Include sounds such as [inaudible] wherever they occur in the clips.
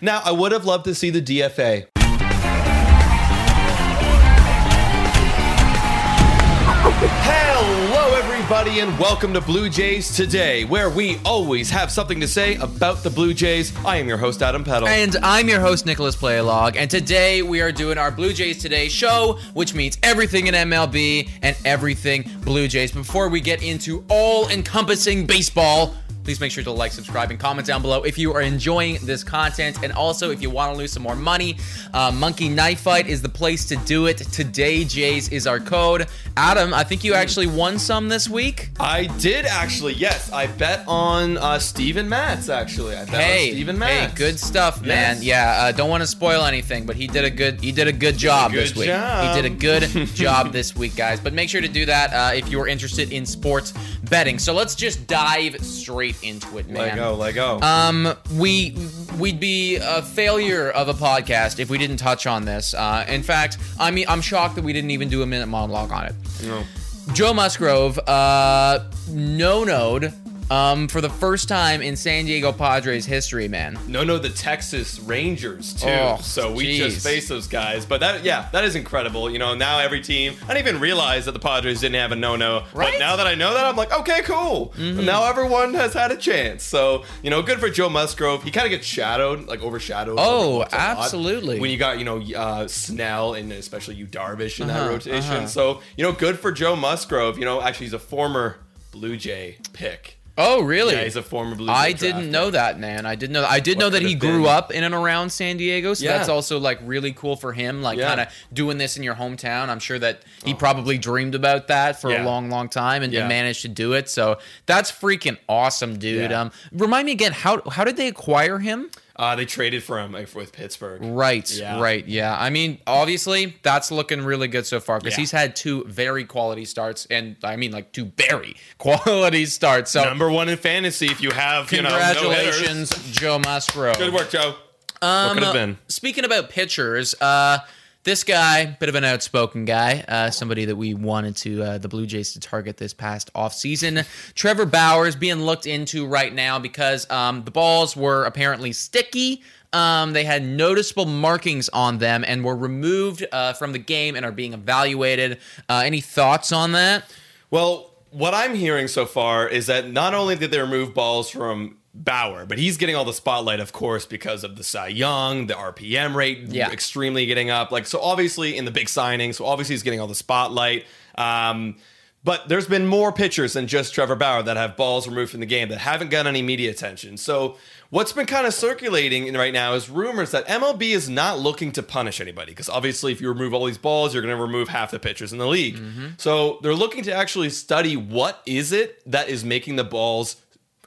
Now, I would have loved to see the DFA. Hello, everybody, and welcome to Blue Jays Today, where we always have something to say about the Blue Jays. I am your host, Adam Peddle. And I'm your host, Nicholas Playlog, and today we are doing our Blue Jays Today show, which means everything in MLB and everything Blue Jays. Before we get into all encompassing baseball, please make sure to like, subscribe, and comment down below if you are enjoying this content. And also, if you want to lose some more money, uh, Monkey Knife Fight is the place to do it. Today, Jays is our code. Adam, I think you actually won some this week. I did actually, yes. I bet on uh, Steven Matz, actually. I bet Hey, on Steven Matt. hey, good stuff, man. Yes. Yeah, uh, don't want to spoil anything, but he did a good he did a good job good this week. job. He did a good [laughs] job this week, guys. But make sure to do that uh, if you're interested in sports betting. So let's just dive straight into it, man. Let go, let go. Um, we we'd be a failure of a podcast if we didn't touch on this. Uh, in fact, I mean, I'm shocked that we didn't even do a minute monologue on it. No. Joe Musgrove, uh, no node, um, for the first time in San Diego Padres history, man. No, no, the Texas Rangers too. Oh, so we jeez. just faced those guys. But that, yeah, that is incredible. You know, now every team. I didn't even realize that the Padres didn't have a no-no. Right? But now that I know that, I'm like, okay, cool. Now everyone has had a chance. So you know, good for Joe Musgrove. He kind of gets shadowed, like overshadowed. Oh, overlooked a lot absolutely. When you got you know uh, Snell and especially you Darvish in that Uh-huh, rotation. uh-huh. So you know, good for Joe Musgrove. You know, actually he's a former Blue Jay pick. Oh, really? Yeah, he's a former Blue Jay. I didn't know that, man. I didn't know. That. I did What know that he grew been. up in and around San Diego, so Yeah. that's also like really cool for him. Like Yeah. kind of doing this in your hometown. I'm sure that he probably dreamed about that for a long, long time and, and managed to do it. So that's freaking awesome, dude. Um, remind me again how how did they acquire him? Uh, they traded for him like, with Pittsburgh. Right, Yeah. right, yeah. I mean, obviously, that's looking really good so far because Yeah. he's had two very quality starts, and I mean, like two very [laughs] quality starts. So, Number one in fantasy if you have, you know, no congratulations. Joe Musgrove. Good work, Joe. Um, what could have been? Speaking about pitchers, uh, this guy, bit of an outspoken guy, uh, somebody that we wanted to uh, the Blue Jays to target this past offseason. Trevor Bauer is being looked into right now because um, the balls were apparently sticky. Um, they had noticeable markings on them and were removed uh, from the game and are being evaluated. Uh, any thoughts on that? Well, what I'm hearing so far is that not only did they remove balls from Bauer, but he's getting all the spotlight, of course, because of the Cy Young, the RPM rate Yeah. extremely getting up. Like, so obviously in the big signing, so obviously he's getting all the spotlight. Um, but there's been more pitchers than just Trevor Bauer that have balls removed from the game that haven't gotten any media attention. So what's been kind of circulating right now is rumors that MLB is not looking to punish anybody because obviously if you remove all these balls, you're going to remove half the pitchers in the league. So they're looking to actually study what is it that is making the balls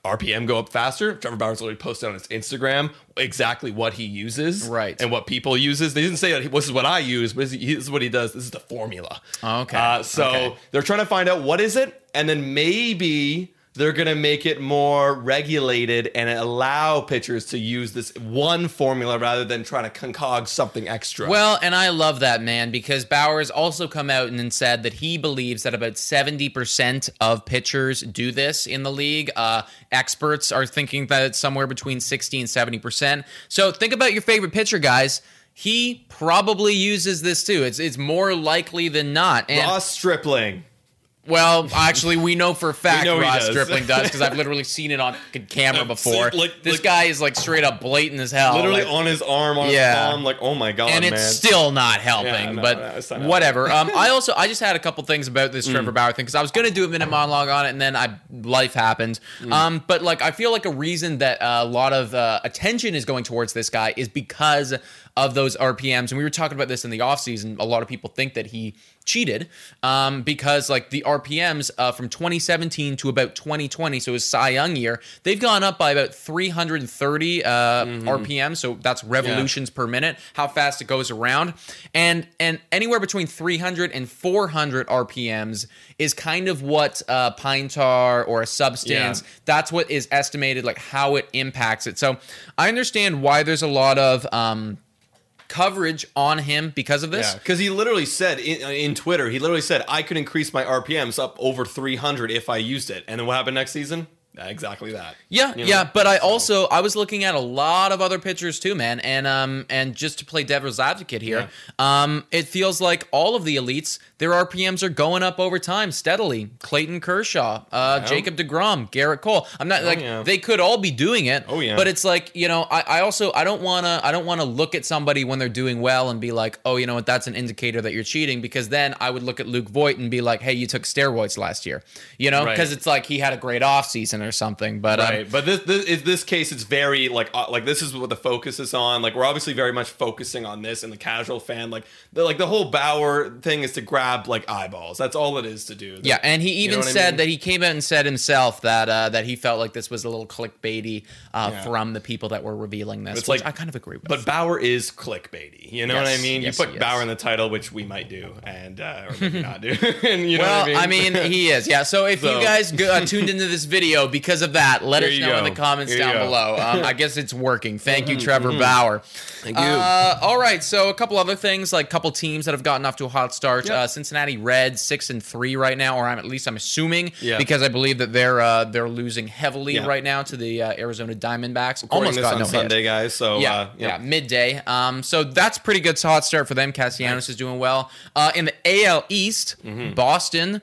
RPM go up faster. Trevor Bauer's already posted on his Instagram exactly what he uses, Right. and what people uses. They didn't say that this is what I use, but this is what he does. This is the formula. Oh, okay. Uh, so Okay. they're trying to find out what is it, and then maybe they're going to make it more regulated and allow pitchers to use this one formula rather than trying to concoct something extra. Well, and I love that man because Bauer's also come out and then said that he believes that about 70% of pitchers do this in the league. Uh, experts are thinking that it's somewhere between 60 and 70%. So think about your favorite pitcher, guys. He probably uses this too. It's it's more likely than not. And Ross Stripling. Well, actually, we know for a fact know Ross does. Stripling does because I've [laughs] literally seen it on camera before. like- this like- guy is like straight up blatant as hell. Literally like- on his arm, on Yeah. his palm, like, oh my god, and it's man. still not helping. Yeah, no, but no, not helping. whatever. um, I also I just had a couple things about Mm. this Trevor Bauer thing because I was gonna do a minute monologue on it, and then I life happened. Mm. Um, but like I feel like a reason that uh, a lot of uh, attention is going towards this guy is because of those RPMs, and we were talking about this in the offseason. A lot of people think that he cheated um, because like the RPMs uh, from 2017 to about 2020, so his Cy Young year, they've gone up by about 330 uh, Mm-hmm. RPM. So that's revolutions per minute, how fast it goes around, and and anywhere between 300 and 400 RPMs is kind of what uh, pine tar or a substance. Yeah. That's what is estimated, like how it impacts it. So I understand why there's a lot of um, coverage on him because of this. Yeah, because he literally said in, in Twitter, he literally said, I could increase my RPMs up over 300 if I used it. And then what happened next season? Yeah, exactly that. Yeah, You know? yeah, but I also I was looking at a lot of other pitchers too, man, and um and just to play devil's advocate here, um it feels like all of the elites their RPMs are going up over time steadily. Clayton Kershaw, uh, Jacob deGrom, Gerrit Cole. I'm not like Oh, yeah. they could all be doing it. Oh, yeah. but it's like you know I, I also I don't wanna I don't wanna look at somebody when they're doing well and be like oh you know what that's an indicator that you're cheating because then I would look at Luke Voit and be like hey you took steroids last year, you know Right. because it's like he had a great offseason or something. But um, but this, this in this case, it's very like uh, like this is what the focus is on. Like we're obviously very much focusing on this, and the casual fan, like the like the whole Bauer thing is to grab like eyeballs. That's all it is to do. Yeah, and he You even know what I said mean? that he came out and said himself that uh, that he felt like this was a little clickbaity uh, Yeah. from the people that were revealing this. It's which like- I kind of agree with. But Bauer is clickbaity. You know what I mean? yes, you put yes. Bauer in the title, which we might do, and uh, or maybe not do. and [laughs] you know well, what I mean, he is. Yeah. So if So- you guys go, uh, tuned into this video because of that, let Here us know in the comments Here down. Mm-hmm, below. Um, [laughs] I guess it's working. Thank you, Trevor Bauer. Thank you. Uh, all right. So a couple other things, like a couple teams that have gotten off to a hot start. Yep. Uh, Cincinnati Reds six and three right now, or I'm at least I'm assuming Yeah. because I believe that they're uh, they're losing heavily Yeah. right now to the uh, Arizona Diamondbacks. Almost got on no hit. Sunday, guys. So Yeah, uh, yeah, midday. Um, so that's pretty good hot start for them. Castellanos is doing well. Uh, in the AL East, Boston,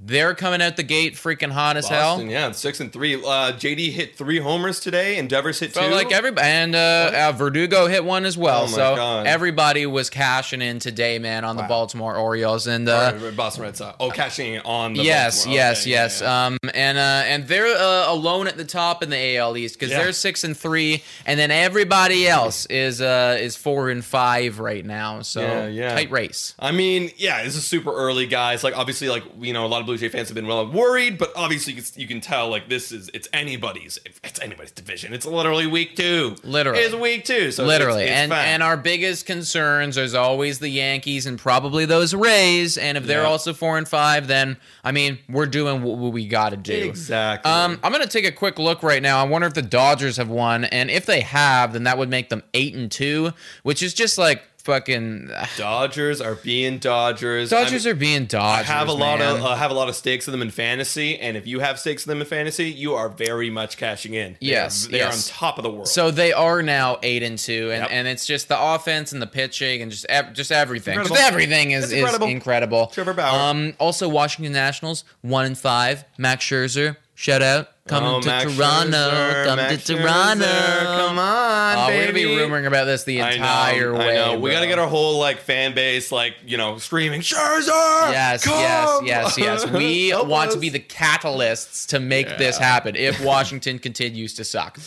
they're coming out the gate freaking hot as Boston, hell. yeah, six and three. Uh, JD hit three homers today, and Devers hit Felt two. like everybody, and uh, uh, Verdugo hit one as well. Oh so God. everybody was cashing in today, man, on the Baltimore Orioles. And uh, Or Boston Red Sox. Oh, cashing in on the yes, Baltimore. yes, Okay, yes. yeah, yeah. Um, and uh, and they're uh, alone at the top in the AL East because Yeah. they're six and three, and then everybody else is uh is four and five right now. So Yeah, yeah. tight race. I mean, yeah, this is super early, guys. Like, obviously, like you know, a lot of Blue Jay fans have been well worried, but obviously, you can, you can tell like this is it's anybody's it's anybody's division. It's literally week two. Literally. it's week two. So it's- Literally, it's, and fine. and our biggest concerns is always the Yankees and probably those Rays. And if they're Yeah. also four and five, then I mean we're doing what we got to do. exactly. Um, I'm gonna take a quick look right now. I wonder if the Dodgers have won, and if they have, then that would make them eight and two, which is just like fucking. [sighs] Dodgers are being Dodgers. Dodgers I are being Dodgers. I Dodgers. have a lot of uh, have a lot of stakes in them in fantasy, and if you have stakes in them in fantasy, you are very much cashing in. They are- Yes, they yes. are on top of the world. So they are now eight and two, and, Yep. and it's just the offense and the pitching and just ev- just everything. Just everything is It's is incredible. incredible. Trevor Bauer. Um, also Washington Nationals one and five. Max Scherzer, shout out, coming Oh, to Max Toronto, Scherzer, come Max to Toronto. Scherzer, Come on, Uh, we're gonna be rumoring about this the I entire know, way. I know. We got to get our whole like fan base like you know screaming Scherzer. Yes, come!" yes, yes, yes. [laughs] We want to be the catalysts to make this happen if [laughs] Washington continues to suck.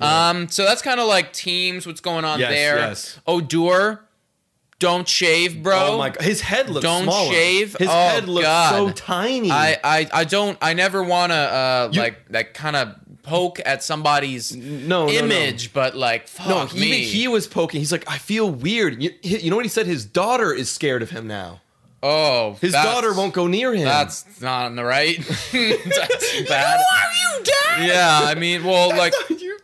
Um, so that's kind of like teams, what's going on Yes, there. yes. Odor, don't shave, bro. Oh my god, his head looks Don't smaller. shave? His Oh, head looks God. so tiny. I, I, I don't I never want to uh, You- like like kind of poke at somebody's no, no, image, but like fuck No, me. even he was poking. He's like, I feel weird. You, you know what he said? His daughter is scared of him now. Oh, His daughter won't go near him. That's not on the right. [laughs] that's [laughs] bad. you, Dad? Yeah, I mean, well, like,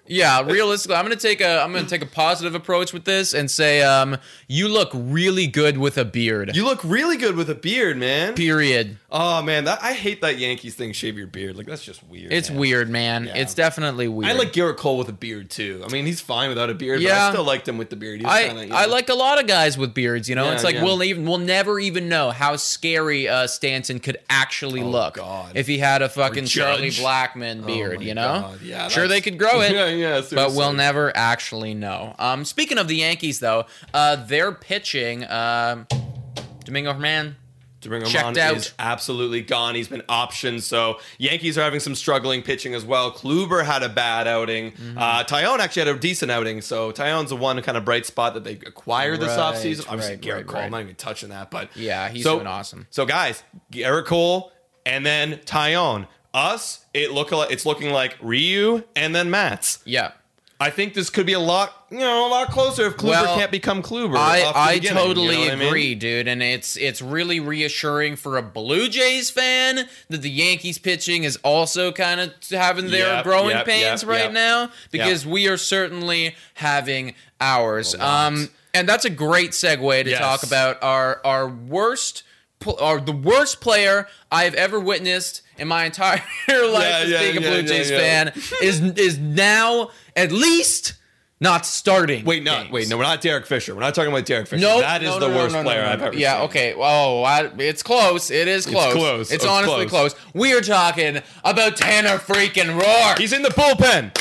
yeah, realistically, I'm gonna take a, I'm gonna take a positive approach with this and say, um, you look really good with a beard. You look really good with a beard, man. Period. Oh man, that, I hate that Yankees thing. Shave your beard, like that's just weird. It's man. weird, man. Yeah. It's definitely weird. I like Gerrit Cole with a beard too. I mean, he's fine without a beard, but Yeah. I still liked him with the beard. I, kinda, I know- like a lot of guys with beards, you know. Yeah, it's like yeah. we'll even we'll never even know how scary uh, Stanton could actually look Oh, God. if he had a fucking Charlie Blackmon Oh beard, my you know. God, Yeah, sure they could grow it, [laughs] yeah, yeah, but we'll never actually know. Um, speaking of the Yankees, though, uh, they're pitching. Um, Domingo Germán. Checked out. is absolutely gone. He's been optioned. So Yankees are having some struggling pitching as well. Kluber had a bad outing. Mm-hmm. Uh, Taillon actually had a decent outing. So Taillon's the one kind of bright spot that they acquired this Right, offseason. Obviously, right, Gerrit right, Cole. right. I'm not even touching that, but Yeah, he's so, doing awesome. So guys, Gerrit Cole and then Taillon. Us, it look like it's looking like Ryu and then Matz. Yeah. I think this could be a lot, you know, a lot closer if Kluber Well, can't become Kluber. I, I beginning, you totally know what I mean? agree, dude, and it's it's really reassuring for a Blue Jays fan that the Yankees pitching is also kind of having their Yep, growing yep, pains yep, right now because we are certainly having ours. Um, and that's a great segue to Yes. talk about our our worst. Or the worst player I've ever witnessed in my entire [laughs] life Yeah, as yeah, being a yeah, Blue Jays fan is is now at least not starting. Wait, no, games. wait, no, we're not Derek Fisher. We're not talking about Derek Fisher. No, that is no, the no, worst no, player I've ever Yeah, seen. Yeah, okay. Oh, I, it's close. It is close. It's close. It's It's honestly close. close. We are talking about Tanner freaking Roark. He's in the bullpen.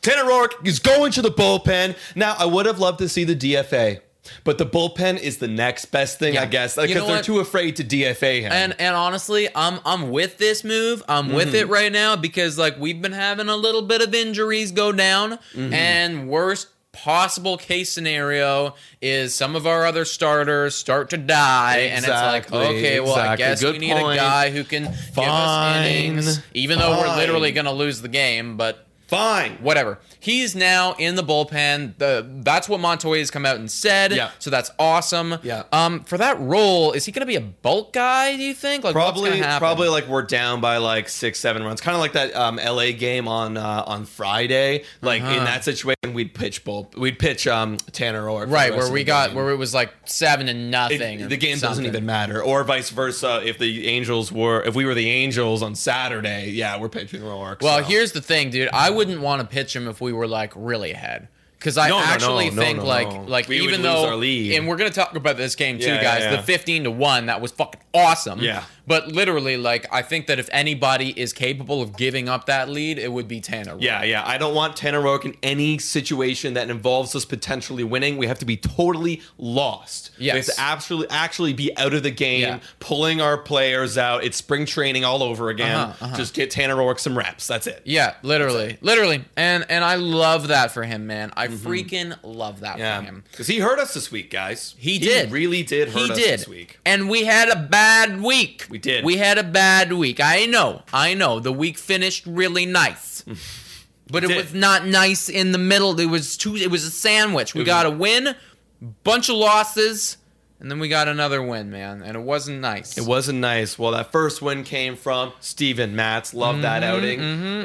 Tanner Roark is going to the bullpen. Now, I would have loved to see the DFA, but the bullpen is the next best thing, Yeah. I guess, You because know they're what? too afraid to DFA him. and and honestly, I'm I'm with this move. I'm with Mm-hmm. it right now because like we've been having a little bit of injuries go down, Mm-hmm. and worst possible case scenario is some of our other starters start to die and it's like okay well i guess Good we need point. a guy who can give us innings even though we're literally going to lose the game but Fine. whatever. He's now in the bullpen. The that's what Montoyo has come out and said. Yeah. So that's awesome. Yeah. Um, for that role, is he going to be a bulk guy? Do you think? Like, Probably, gonna probably like we're down by like six, seven runs. Kind of like that um, LA game on uh, on Friday. Like Uh-huh. in that situation, we'd pitch bull, we'd pitch um, Tanner or right where we got where it was like seven to nothing. or the game doesn't even matter, or vice versa. If the Angels were, if we were the Angels on Saturday, yeah, we're pitching Roark. Well, so. here's the thing, dude. I wouldn't want to pitch him if we were like really ahead. Because I No, no, no, actually no, think no, like no. like We would even lose though our lead. and we're gonna talk about this game too, Yeah, yeah, guys. yeah. The fifteen to one that was fucking awesome. Yeah. But literally, like I think that if anybody is capable of giving up that lead, it would be Tanner. Roark. Yeah, yeah. I don't want Tanner Roark in any situation that involves us potentially winning. We have to be totally lost. We have Yes. to actually actually be out of the game, Yeah. pulling our players out. It's spring training all over again. Uh-huh, uh-huh. Just get Tanner Roark some reps. That's it. Yeah, literally, literally, and and I love that for him, man. I freaking love that Mm-hmm. Yeah, for him. because he hurt us this week, guys. He did. really did hurt he us did. this week. And we had a bad week. We did. We had a bad week. I know. I know. The week finished really nice. [laughs] But it did. was not nice in the middle. It was too it was a sandwich. We got a win, bunch of losses, and then we got another win, man. And it wasn't nice. It wasn't nice. Well, that first win came from Steven Matz. Love Mm-hmm, that outing.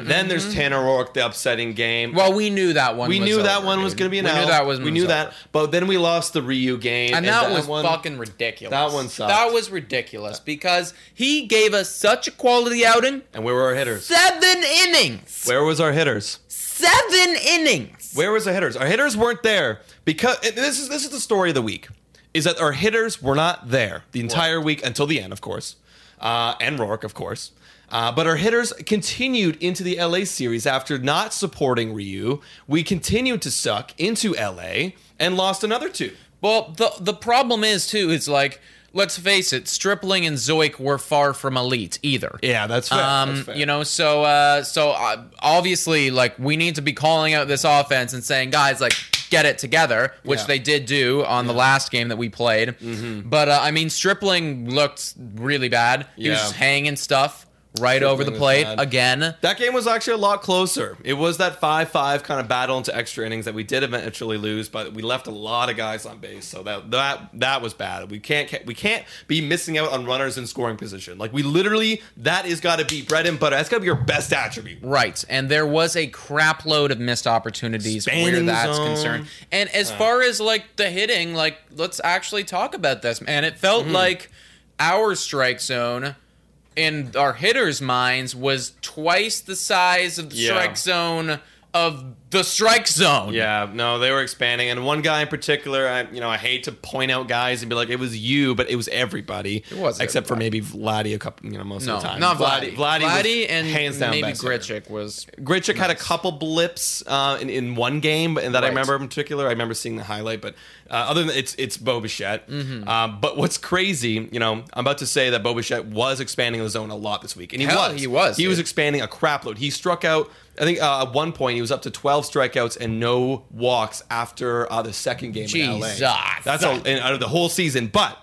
then there's Tanner Roark, the upsetting game. Well, we knew that one. we was knew that over, one was going to be an We L. knew that was. We knew was that. But then we lost the Ryu game, And that, was one, fucking ridiculous. that one sucked. That was ridiculous because he gave us such a quality outing. And where were our hitters? Seven innings. Where was our hitters? Seven innings. Where was the hitters? Our hitters weren't there because this is this is the story of the week. Is that our hitters were not there the entire week until the end, of course, uh, and Roark, of course. Uh, but our hitters continued into the LA series after not supporting Ryu. We continued to suck into LA and lost another two. Well, the the problem is too. It's like let's face it, Stripling and Zeuch were far from elite either. Yeah, that's fair. Um, that's fair. you know, so uh, so uh, obviously, like we need to be calling out this offense and saying, guys, like get it together, which Yeah. they did do on the last game that we played. Mm-hmm. But uh, I mean, Stripling looked really bad. He was just hanging stuff right over the plate bad. again. That game was actually a lot closer. It was that 5 5 kind of battle into extra innings that we did eventually lose, but we left a lot of guys on base. So that that that was bad. We can't we can't be missing out on runners in scoring position. Like we literally that is got to be bread and butter. That's got to be your best attribute. Right, and there was a crap load of missed opportunities where that's zone. concerned. And as far as like the hitting, like let's actually talk about this, man. It felt Mm-hmm. like our strike zone in our hitters' minds was twice the size of the Yeah. strike zone of the strike zone. Yeah, no, they were expanding, and one guy in particular, I you know, I hate to point out guys and be like, it was you, but it was everybody. It was except for maybe Vladdy a couple, you know, most No, of the time. not Vladdy. Vladdy, Vladdy, was and hands down maybe best hitter. Grichuk was Grichuk had a couple blips uh, in, in one game, and that I remember in particular. I remember seeing the highlight, but uh, other than it's it's Bo Bichette. Mm-hmm. Um, but what's crazy, you know, I'm about to say that Bo Bichette was expanding the zone a lot this week, and he Hell, was. he was, He was expanding a crap load. He struck out. I think uh, at one point he was up to 12 strikeouts and no walks after uh, the second game in LA. Jesus. That's a, and out of the whole season. But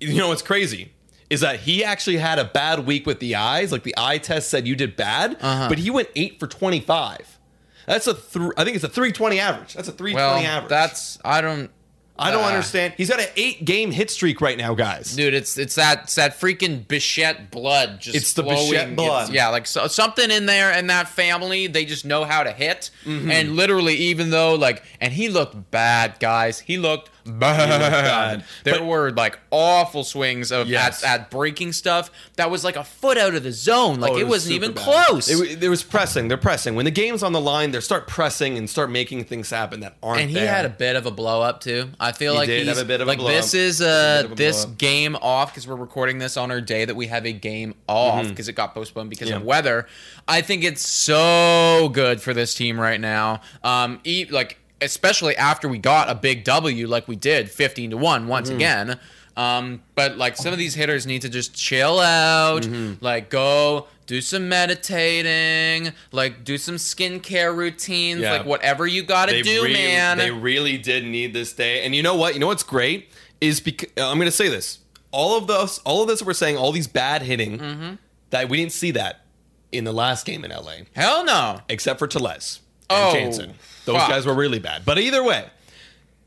you know what's crazy is that he actually had a bad week with the eyes. Like the eye test said you did bad, Uh-huh. but he went eight for 25. That's a th- I think it's a 320 average. That's a 320 well. average. That's I don't. I don't uh, understand. He's got an eight game hit streak right now, guys. Dude, it's it's that it's that freaking Bichette blood just It's the flowing. Bichette blood. It's- yeah, like so, something in there and that family, they just know how to hit. Mm-hmm. And literally, even though like, and he looked bad, guys. He looked [laughs] bad. bad. There But- were like awful swings of Yes. at, at breaking stuff that was like a foot out of the zone. Like Oh, it, was wasn't even bad. close. It, it was pressing. They're pressing. When the game's on the line, they start pressing and start making things happen that aren't and he there. had a bit of a blow up too. I feel He like did he's have a bit of a like blow this up. is A uh a this game off because we're recording this on our day that we have a game off because it got postponed because of Mm-hmm. Weather. I think it's so good for this team right now. Um, e- like especially after we got a big W like we did, fifteen to one once Mm-hmm. again. Um, but like some of these hitters need to just chill out, Mm-hmm. like go do some meditating, like do some skincare routines, Yeah. like whatever you got to do, really, man. They really did need this day. And you know what? You know what's great is because I'm going to say this. All of this, all of this we're saying, all these bad hitting, Mm-hmm. that we didn't see that in the last game in LA, Hell no. except for Tellez Oh, and Jansen. Those fuck. guys were really bad. But either way,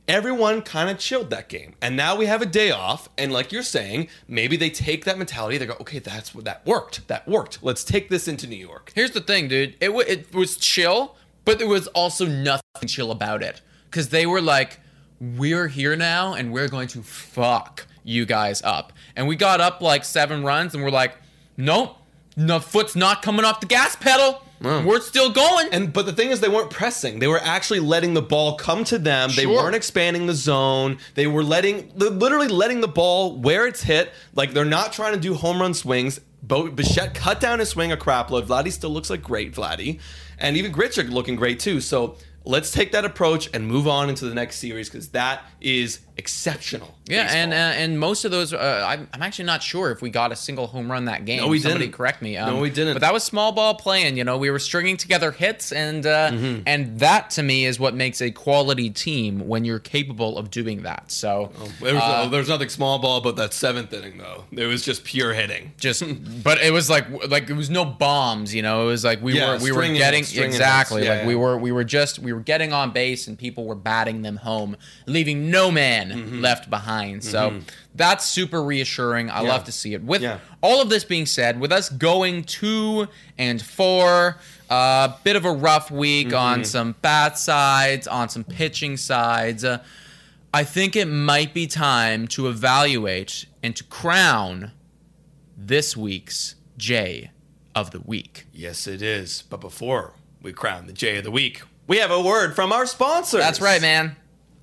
everyone kind of chilled that game. And now we have a day off. And like you're saying, maybe they take that mentality. They go, okay, that's what that worked. That worked. Let's take this into New York. Here's the thing, dude. It, w- it was chill, but there was also nothing chill about it. Because they were like, we're here now and we're going to fuck you guys up. And we got up like seven runs and we're like, nope, no foot's not coming off the gas pedal. We're still going. And but the thing is, they weren't pressing. They were actually letting the ball come to them. They weren't expanding the zone. They were letting, literally letting the ball where it's hit. Like they're not trying to do home run swings. Bo- Bichette cut down his swing a crap load. Vladdy still looks like great, Vladdy, and even Grichuk looking great too. So let's take that approach and move on into the next series because that is exceptional. Yeah, and uh, and most of those, uh, I'm, I'm actually not sure if we got a single home run that game. No, we Somebody didn't. correct me. Um, No, we didn't. But that was small ball playing. You know, we were stringing together hits, and uh, Mm-hmm. and that to me is what makes a quality team when you're capable of doing that. So There was, uh, there's nothing small ball about that seventh inning though. It was just pure hitting. just, but it was like like it was no bombs. You know, it was like we Yeah, were we were getting hits, exactly. Yeah, like we were we were just we were getting on base, and people were batting them home, leaving no man Mm-hmm. left behind. So. That's super reassuring. I Yeah. love to see it. With Yeah. all of this being said, with us going two and four, a uh, bit of a rough week Mm-hmm. on some bat sides, on some pitching sides, uh, I think it might be time to evaluate and to crown this week's Jay of the week. Yes, it is. But before we crown the Jay of the week, we have a word from our sponsor. That's right, man.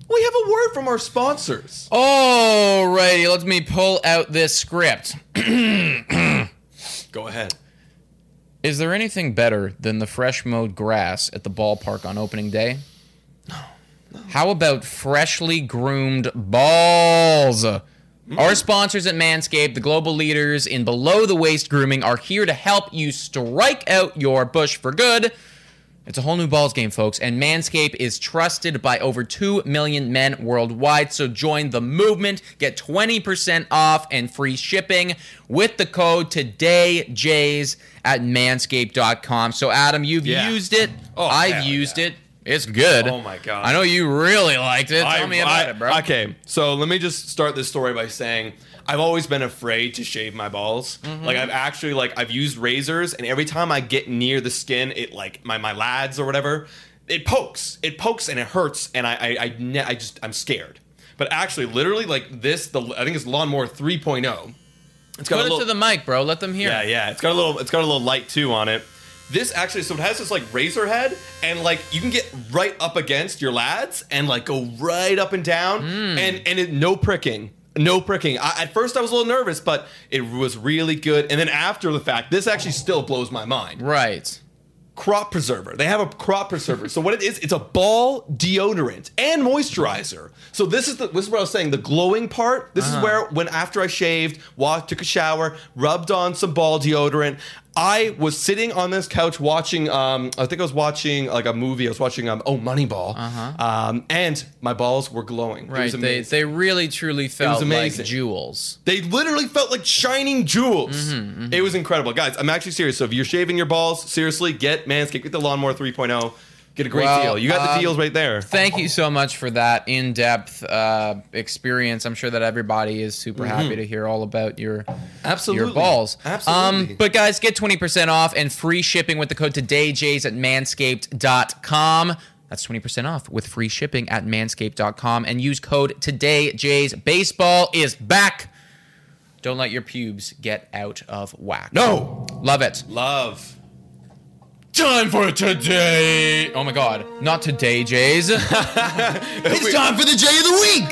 We have a word from our sponsors. Alrighty, let me pull out this script. [clears throat] Go ahead. Is there anything better than the fresh mowed grass at the ballpark on opening day? No. How about freshly groomed balls? Mm. Our sponsors at Manscaped, the global leaders in below the waist grooming, are here to help you strike out your bush for good. It's a whole new balls game, folks. And Manscaped is trusted by over 2 million men worldwide. So join the movement. Get 20% off and free shipping with the code TODAYJAYS at manscaped.com. So, Adam, you've Yeah. used it. Oh, I've used yeah. it. It's good. Oh my God. I know you really liked it. Tell I- me about I- it, bro. Okay, so let me just start this story by saying I've always been afraid to shave my balls. Mm-hmm. Like I've actually like I've used razors, and every time I get near the skin, it like my my lads or whatever, it pokes, it pokes, and it hurts, and I I I, ne- I just I'm scared. But actually, literally, like this, the I think it's lawnmower 3.0. It's got Put it little, to the mic, bro. Let them hear. yeah, yeah. It's got a little. It's got a little light too on it. This actually, so it has this like razor head, and like you can get right up against your lads and like go right up and down, Hmm. and and it, no pricking, no pricking. I, at first, I was a little nervous, but it was really good. And then after the fact, this actually still blows my mind. Right. Crop preserver. They have a crop preserver. so what it is, it's a ball deodorant and moisturizer. So this is the this is what I was saying. The glowing part. This Uh-huh. is where when after I shaved, walked, took a shower, rubbed on some ball deodorant. I was sitting on this couch watching. Um, I think I was watching like a movie. I was watching um, oh Moneyball. Uh-huh. Um, and my balls were glowing. It Right. They, they really, truly felt like jewels. They literally felt like shining jewels. Mm-hmm, It was incredible. Guys, I'm actually serious. So if you're shaving your balls, seriously, get Manscaped, get the Lawnmower 3.0. Get a great Well, deal. You got the um, deals right there. Thank you so much for that in-depth uh, experience. I'm sure that everybody is super happy to hear all about your Mm-hmm. Absolutely. your balls. Absolutely. Um, but guys, get 20% off and free shipping with the code TODAYJAYS at manscaped.com. That's 20% off with free shipping at manscaped.com and use code TODAYJAYS. Baseball is back. Don't let your pubes get out of whack. No. Love it. Love. Time for today. Oh my god. Not today, Jays. [laughs] it's time for the Jay of the week.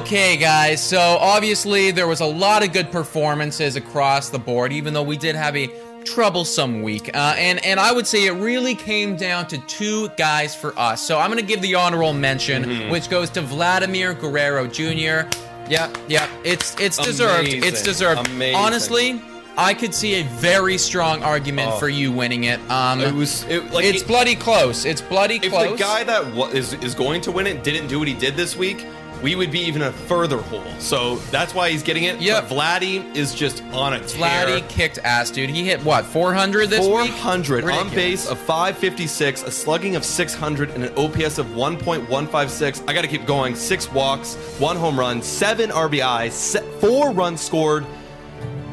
Okay, guys. So obviously there was a lot of good performances across the board, even though we did have a troublesome week. Uh, and and I would say it really came down to two guys for us. So I'm gonna give the honorable mention, which goes to Vladimir Guerrero Jr. Yep, yep. It's it's deserved. It's deserved. Amazing. Honestly, I could see a very strong argument Oh. for you winning it. Um, It was it, like it's it- bloody close. It's bloody if close. If the guy that wa- is is going to win it didn't do what he did this week, we would be even a further hole. So that's why he's getting it. But Vladdy is just on a tear. Vladdy kicked ass, dude. He hit what 400 this week. 400 on base of 556, a slugging of 600, and an OPS of 1.156. I got to keep going. Six walks, one home run, seven RBI, four runs scored,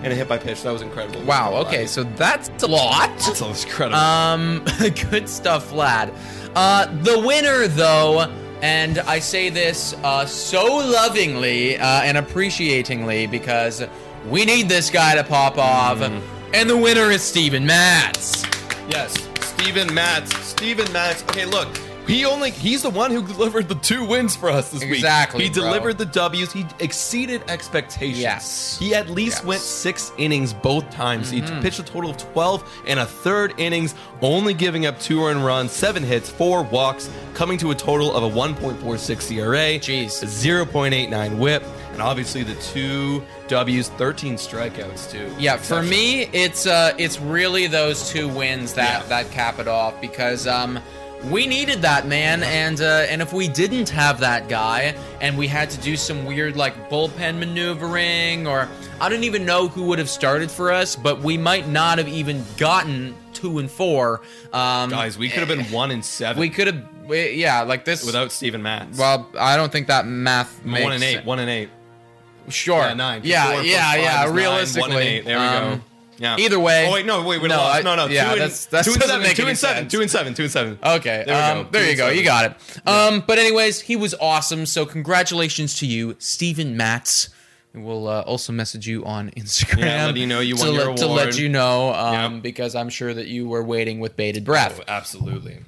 and a hit by pitch. That was incredible. Wow. Okay, so that's a lot. That's all incredible. Um, [laughs] good stuff, Vlad. Uh, the winner, though, and I say this uh, so lovingly uh, and appreciatingly because we need this guy to pop off, and the winner is Steven Matz. yes, Steven Matz. Steven Matz. Okay, look. He only he's the one who delivered the two wins for us this week. Exactly, He bro. delivered the W's. He exceeded expectations. Yes. He at least Yes. Mm-hmm. went six innings both times. He pitched a total of 12 and a third innings, only giving up two earned runs, seven hits, four walks, coming to a total of a 1.46 ERA, Jeez. a 0.89 whip, and obviously the two W's, 13 strikeouts too. Yeah, for me, it's uh, it's really those two wins that Yeah. that cap it off because um, we needed that man, and uh, and if we didn't have that guy, and we had to do some weird like bullpen maneuvering, or I don't even know who would have started for us, but we might not have even gotten two and four. Um, guys, we could have been one and seven we could have, yeah, like this. without Steven Matz. well, I don't think that math makes one and eight, sense. one and eight. Sure. Yeah, nine. Yeah, yeah, yeah. nine, Realistically, one and eight. There we um, go. Yeah. either way- Oh wait, no, wait, we No, lost. I- no, no. yeah, two and, that's- that two and seven. two and seven. Two and seven. Two and seven. Okay. There um, go. There you go. seven. You got it. Um, but anyways, he was awesome. So congratulations to you, Steven Matz. We'll uh, also message you on [laughs] Instagram. Yeah, let you know you to won your let, to let you know, um, because I'm sure that you were waiting with bated breath. Oh, absolutely.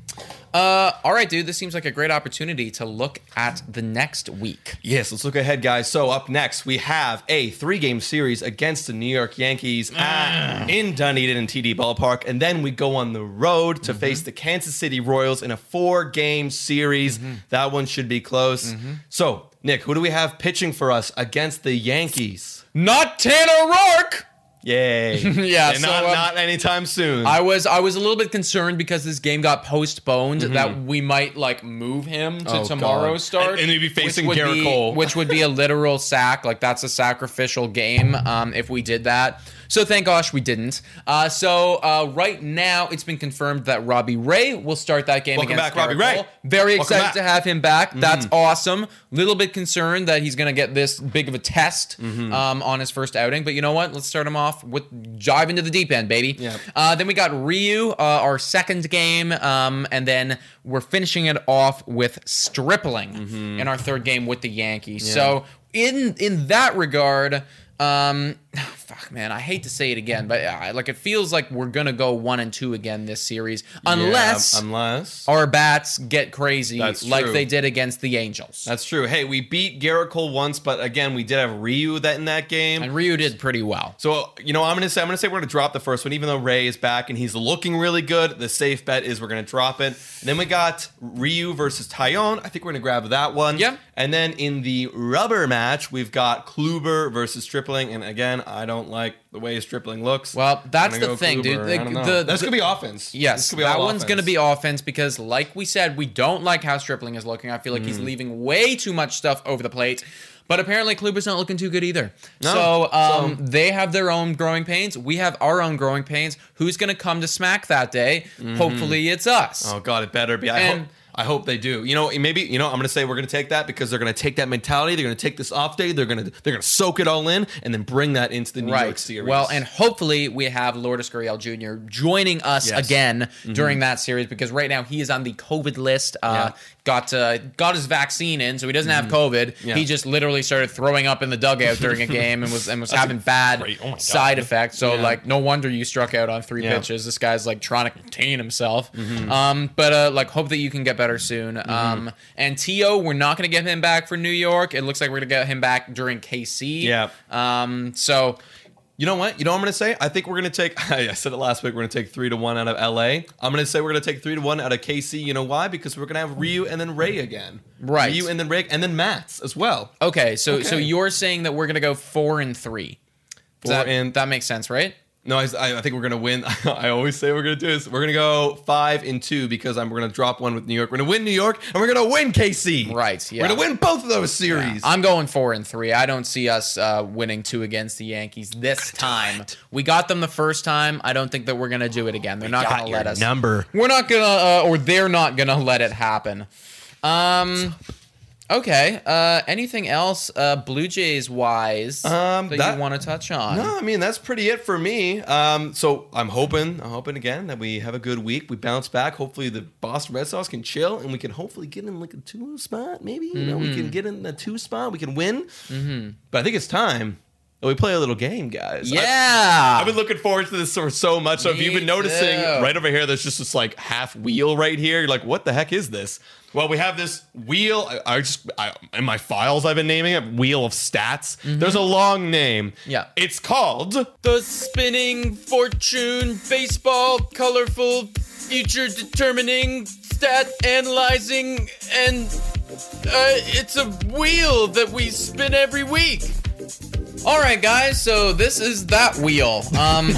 Uh, all right, dude. This seems like a great opportunity to look at the next week. Yes, let's look ahead, guys. So up next, we have a three-game series against the New York Yankees at, ah. in Dunedin and TD Ballpark, and then we go on the road to mm-hmm. face the Kansas City Royals in a four-game series. Mm-hmm. That one should be close. Mm-hmm. So, Nick, who do we have pitching for us against the Yankees? Not Tanner Roark. Yay. [laughs] Yeah, And so, not, um, not anytime soon. I was I was a little bit concerned because this game got postponed that we might like move him to Mm-hmm. Oh, tomorrow's God. start, And- and he'd be facing Gerrit Cole. which would be a literal sack. Like that's a sacrificial game um, if we did that. So thank gosh we didn't. Uh, so uh, right now it's been confirmed that Robbie Ray will start that game Welcome against back, Robbie Ray. Very Welcome excited back. Mm-hmm. to have him back. That's awesome. Little bit concerned that he's gonna get this big of a test Mm-hmm. um, on his first outing, but you know what? Let's start him off with dive into the deep end, baby. Yeah. Uh, then we got Ryu, uh, our second game, um, and then we're finishing it off with Stripling Mm-hmm. in our third game with the Yankees. So in in that regard. Um, [sighs] fuck, man, I hate to say it again, but uh, like it feels like we're gonna go one and two again this series, unless Yeah, unless our bats get crazy like they did against the Angels. that's true. Hey, we beat Gerrit Cole once, but again, we did have Ryu that in that game. and Ryu did pretty well. So you know, I'm gonna say I'm gonna say we're gonna drop the first one, even though Ray is back and he's looking really good. The safe bet is we're gonna drop it. And then we got Ryu versus Taillon. I think we're gonna grab that one. Yeah. And then in the rubber match, we've got Kluber versus Stripling And again, I don't like the way Stripling looks. Well, that's the thing, dude. Kluber. The- don't know. the- that's the- gonna be offense. Yes, be that one's offense. going to be offense because, like we said, we don't like how Stripling is looking. I feel like he's Mm. leaving way too much stuff over the plate. But apparently, Kluber's not looking too good either. No, so, um, so- they have their own growing pains. We have our own growing pains. Who's going to come to smack that day? Hopefully, it's us. Oh god, it better be. I And- hope. I hope they do. You know, maybe you know. I'm going to say we're going to take that because they're going to take that mentality. They're going to take this off day. They're going to they're going to soak it all in and then bring that into the New York Right. series. Well, and hopefully we have Lourdes Gurriel Jr. joining us Yes. Mm-hmm. again during that series because right now he is on the COVID list. Uh, Yeah. Got uh, got his vaccine in, so he doesn't have COVID. Mm-hmm. Yeah. He just literally started throwing up in the dugout during a [laughs] game and was and was having bad great- oh side effects. So Yeah. like, no wonder you struck out on three pitches. This guy's like trying to contain himself. Mm-hmm. Um, but uh, like, hope that you can get better soon. Um, and Teo, we're not going to get him back for New York. It looks like we're going to get him back during KC. Yeah. Um, so. You know what? You know what I'm going to say? I think we're going to take. [laughs] I said it last week. We're going to take three to one out of LA. I'm going to say we're going to take three to one out of KC. You know why? Because we're going to have Ryu and then Ray again. Right. Ryu and then Ray and then Matz as well. Okay, so so you're saying that we're gonna go four and three. Does Four that, and- that makes sense, right? No, I, I think we're going to win. [laughs] I always say we're going to do this. We're going to go five and two because I'm, we're going to drop one with New York. We're going to win New York and we're going to win KC. Right, yeah. We're going to win both of those series. I'm going four and three. I don't see us uh, winning two against the Yankees this time. We got them the first time. I don't think that we're gonna do it again. They're not got gonna let us. number. We're not gonna, uh, or they're not gonna let it happen. Um. Okay. Uh, anything else, uh, Blue Jays wise, Um, that, that- you want to touch on? No, I mean that's pretty it for me. Um, so I'm hoping, I'm hoping again that we have a good week. We bounce back. Hopefully the Boston Red Sox can chill, and we can hopefully get in like a two spot. Maybe you know we Mm-hmm. can get in the two spot. We can win. Mm-hmm. But I think it's time that we play a little game, guys. I- Yeah. I've been looking forward to this for so much. So if you've been noticing too. right over here, there's just this like half wheel right here. You're like, what the heck is this? Well, we have this wheel. I, I just I, in my files I've been naming it wheel of stats. There's a long name. Mm-hmm. Yeah. it's called The spinning fortune, baseball, colorful, future determining, stat analyzing, and uh, it's a wheel that we spin every week. All right, guys. So this is that wheel. Um, [laughs]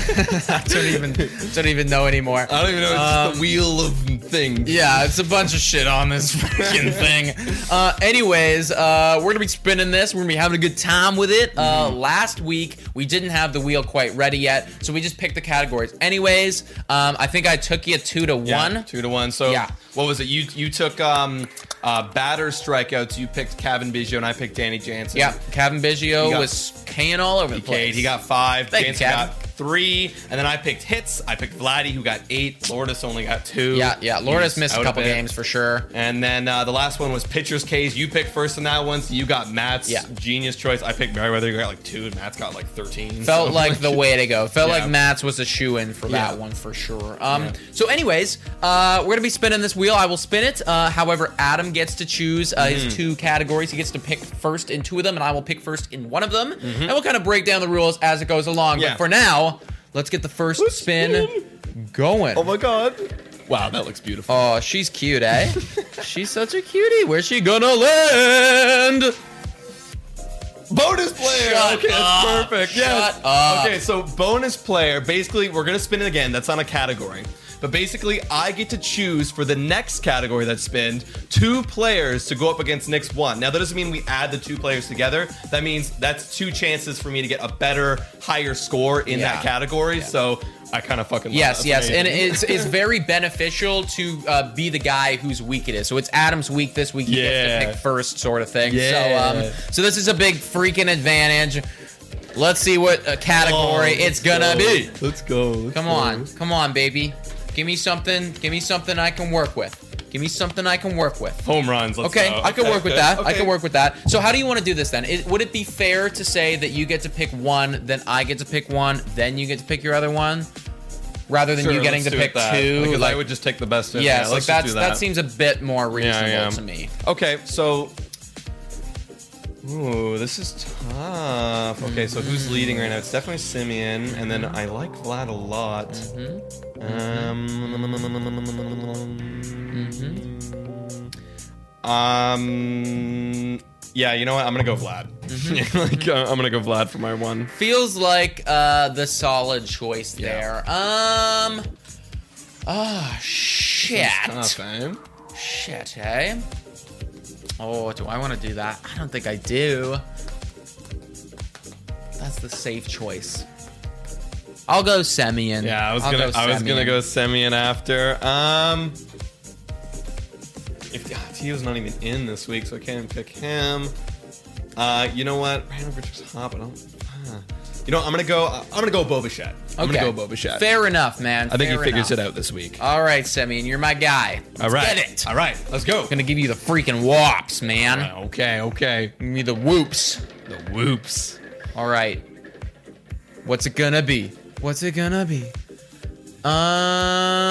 I don't even don't even know anymore. I don't even know. It's just the wheel of things. Yeah, it's a bunch of shit on this [laughs] freaking thing. Uh, anyways, uh, we're gonna be spinning this. We're gonna be having a good time with it. Uh, last week we didn't have the wheel quite ready yet, so we just picked the categories. Anyways, um, I think I took you two to Yeah, one. two to one. So Yeah. what was it? You you took um uh batter strikeouts. You picked Cavan Biggio and I picked Danny Jansen. Yeah, Cavan Biggio got- was Kane all over the place. he got five. Thank Jansen Cavan. got three, and then I picked hits. I picked Vladdy, who got eight. Lourdes only got two. yeah, yeah. Lourdes missed a couple bit. games for sure. And then uh, the last one was pitchers case. You picked first in that one, so you got Matz Yeah. genius choice. I picked Merryweather. You got like two, and Matz got like thirteen. [laughs] Felt so- like the way to go. Felt Yeah. like Matz was a shoe in for that Yeah. one for sure. Um. So, anyways, uh, we're gonna be spinning this wheel. I will spin it. Uh, however, Adam gets to choose uh, his two categories. He gets to pick first in two of them, and I will pick first in one of them. Mm-hmm. And we'll kind of break down the rules as it goes along. But for now, let's get the first spin, going. Oh my god! Wow, that looks beautiful. Oh, she's cute, eh? [laughs] she's such a cutie. Where's she gonna land? Bonus player. Shut okay, that's perfect. Shut yes. up. Okay, so bonus player. Basically, we're gonna spin it again. That's on a category. But basically, I get to choose for the next category that's spinned two players to go up against Nick's one. Now, that doesn't mean we add the two players together. That means that's two chances for me to get a better, higher score in Yeah. that category. So I kind of fucking love Yes, that. yes, That's and it's it's very beneficial to uh, be the guy whose week it is. So it's Adam's week this week. He gets Yeah. to pick first, sort of thing. Yeah. So um, so this is a big freaking advantage. Let's see what uh, category Oh, it's gonna go. be. Let's go. let's Come go. on, come on, baby. Give me something. Give me something I can work with. Give me something I can work with. Home runs. Let's Okay, go. I can Okay, work with good. that. I Okay. can work with that. So how do you want to do this then? Is, would it be fair to say that you get to pick one, then I get to pick one, then you get to pick your other one, rather than Sure, you getting to pick that. two? Because like, I would just take the best. yes, yeah, like let's that's do that. seems a bit more reasonable yeah. to me. Okay, so. Ooh, this is tough. Okay, so who's leading right now? It's definitely Semien, and then I like Vlad a lot. Um, um, yeah, you know what? I'm gonna go Vlad. [laughs] like, uh, I'm gonna go Vlad for my one. Feels like uh the solid choice Yeah. there. Um. Oh shit. Tough, eh? Shit, eh? Oh, do I want to do that? I don't think I do. That's the safe choice. I'll go Semien. Yeah, I was I'll gonna, go I was gonna go Semien after. Um, if ah, Teo's not even in this week, so I can't even pick him. Uh, you know what? Brandon Richards but I don't. You know. I'm gonna go. I'm gonna go Boba I'm Okay. gonna go Boba Fair enough, man. I think he figures enough. it out this week. All right, Semien, you're my guy. Let's All right, Get it. All right, let's go. I'm gonna give you the freaking whops, man. Okay, okay. Give me the whoops. The whoops. All right. What's it gonna be? What's it gonna be?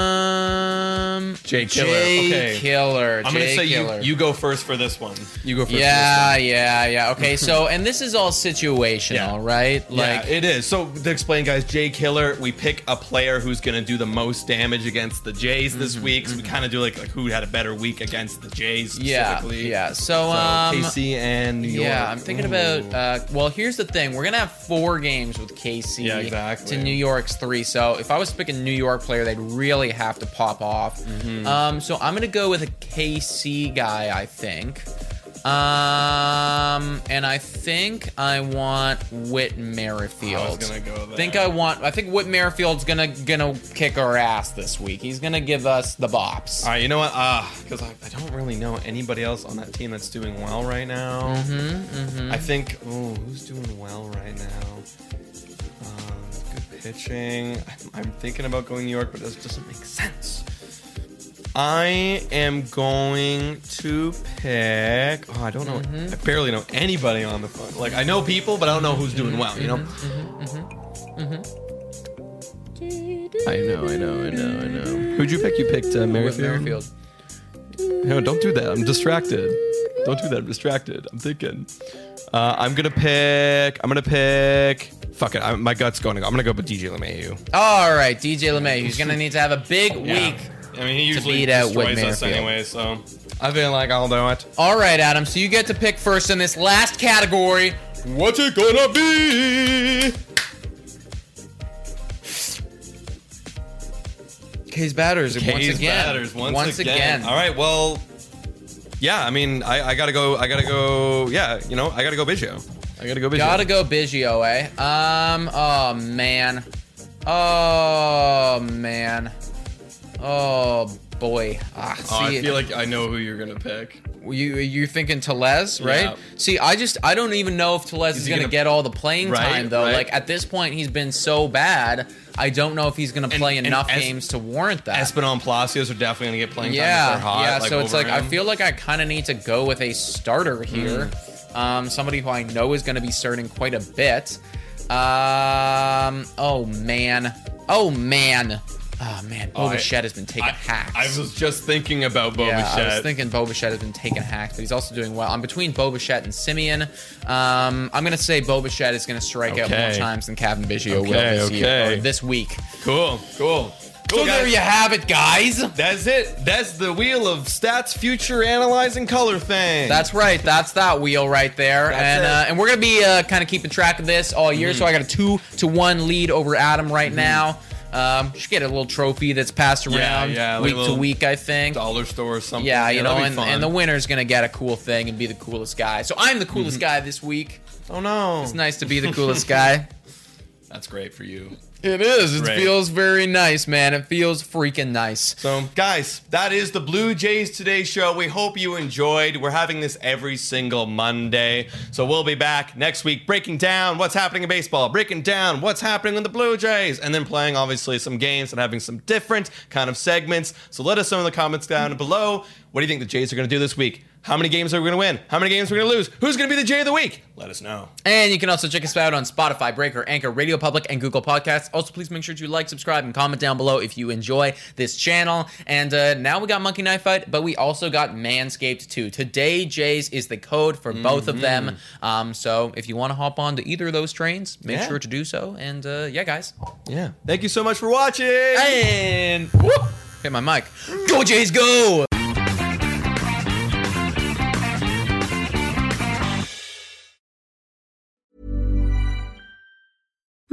Um, Jay Killer, Jay okay. Killer. I'm gonna Jay say Killer. you. You go first for this one. You go first. Yeah, For this one. yeah, yeah. Okay, [laughs] so and this is all situational, Yeah. right? Like, yeah, it is. So to explain, guys, Jay Killer, we pick a player who's going to do the most damage against the Jays this Mm-hmm, week. So we kind of do like, like who had a better week against the Jays yeah, specifically. yeah. So, So um, KC and New York. yeah, I'm thinking Ooh. about. Uh, well, here's the thing: we're gonna have four games with KC. Yeah, exactly. To New York's three. So if I was picking New York player, they'd really have to pop off. Mm-hmm. Um, so I'm gonna go with a KC guy. I think. Um, and I think I want Whit Merrifield. I was gonna go there. think I want. I think Whit Merrifield's gonna gonna kick our ass this week. He's gonna give us the bops. All right, you know what? Ah, because I, I don't really know anybody else on that team that's doing well right now. Mm-hmm, Hmm. I think. Oh, who's doing well right now? Good pitching. I'm, I'm thinking about going to New York, but this doesn't make sense. I am going to pick. Oh, I don't know. Mm-hmm. I barely know anybody on the phone. Like I know people, but I don't know who's doing well. You know. I know, I know, I know, I know. Who'd you pick? You picked uh, Whit Merrifield. Merrifield. No, don't do that. I'm distracted. Don't do that. I'm distracted. I'm thinking. Uh, I'm gonna pick. I'm gonna pick. Fuck it. I, my gut's going to go. I'm gonna go with DJ LeMahieu. All right, DJ LeMay, who's gonna need to have a big Yeah. week. I mean, he usually beat out Whit destroys us Merrifield. anyway, so I feel like I'll do it. All right, Adam. So you get to pick first in this last category. What's it gonna be? K's batters once K's again. batters once, again. All right. Well, yeah. I mean, I, I gotta go. I gotta go. Yeah. You know, I gotta go Biggio. I gotta go Biggio. Gotta go Biggio, eh? Um. Oh man. Oh man. Oh boy. Ah, see, Oh, I feel like I know who you're gonna pick. you you're thinking Tellez, right? Yeah. See, I just I don't even know if Tellez is he gonna, gonna- get all the playing Right, time though. right. Like at this point, he's been so bad. I don't know if he's gonna play and enough Es- games to warrant that. Espinal and Palacios are definitely gonna get playing yeah, time if they're hot. yeah. like, so it's like I feel like I kind of need to go with a starter here, Hmm. Um, somebody who I know is going to be starting quite a bit. Um, oh man, oh man, oh man, Oh, Boba I- has been taking I, hacks. I was just thinking about Boba yeah, I was thinking Boba has been taking hacks, but he's also doing well. I'm between Boba and Semien. Um, I'm gonna say Boba is gonna strike out more times than Cavan Biggio will Okay, this year or this week. Cool, cool. So Cool, there you have it, guys. That's it. That's the wheel of stats, future analyzing color thing. That's right. That's that wheel right there. That's and uh, and we're gonna be uh, kind of keeping track of this all year. So I got a two to one lead over Adam right now. Um, should get a little trophy that's passed around yeah, like week to week, I think. dollar store or something. Yeah, you know, and, and the winner's gonna get a cool thing and be the coolest guy. So I'm the Mm-hmm. coolest guy this week. Oh no, It's nice to be the coolest guy. [laughs] that's great for you. It is. It feels very nice, man. It feels freaking nice. So, guys, that is the Blue Jays Today show. We hope you enjoyed. We're having this every single Monday. So, we'll be back next week breaking down what's happening in baseball, breaking down what's happening with the Blue Jays, and then playing, obviously, some games and having some different kind of segments. So, let us know in the comments down below. What do you think the Jays are going to do this week? How many games are we going to win? How many games are we going to lose? Who's going to be the Jay of the week? Let us know. And you can also check us out on Spotify, Breaker, Anchor, Radio Public, and Google Podcasts. Also, please make sure to like, subscribe, and comment down below if you enjoy this channel. And uh, now we got Monkey Knife Fight, but we also got Manscaped too. Today, Jays is the code for both of them. Um, so if you want to hop on to either of those trains, make Yeah. sure to do so. And uh, yeah, guys. Yeah. Thank you so much for watching. And whoop, hit my mic. Go, Jays, go!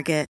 Target.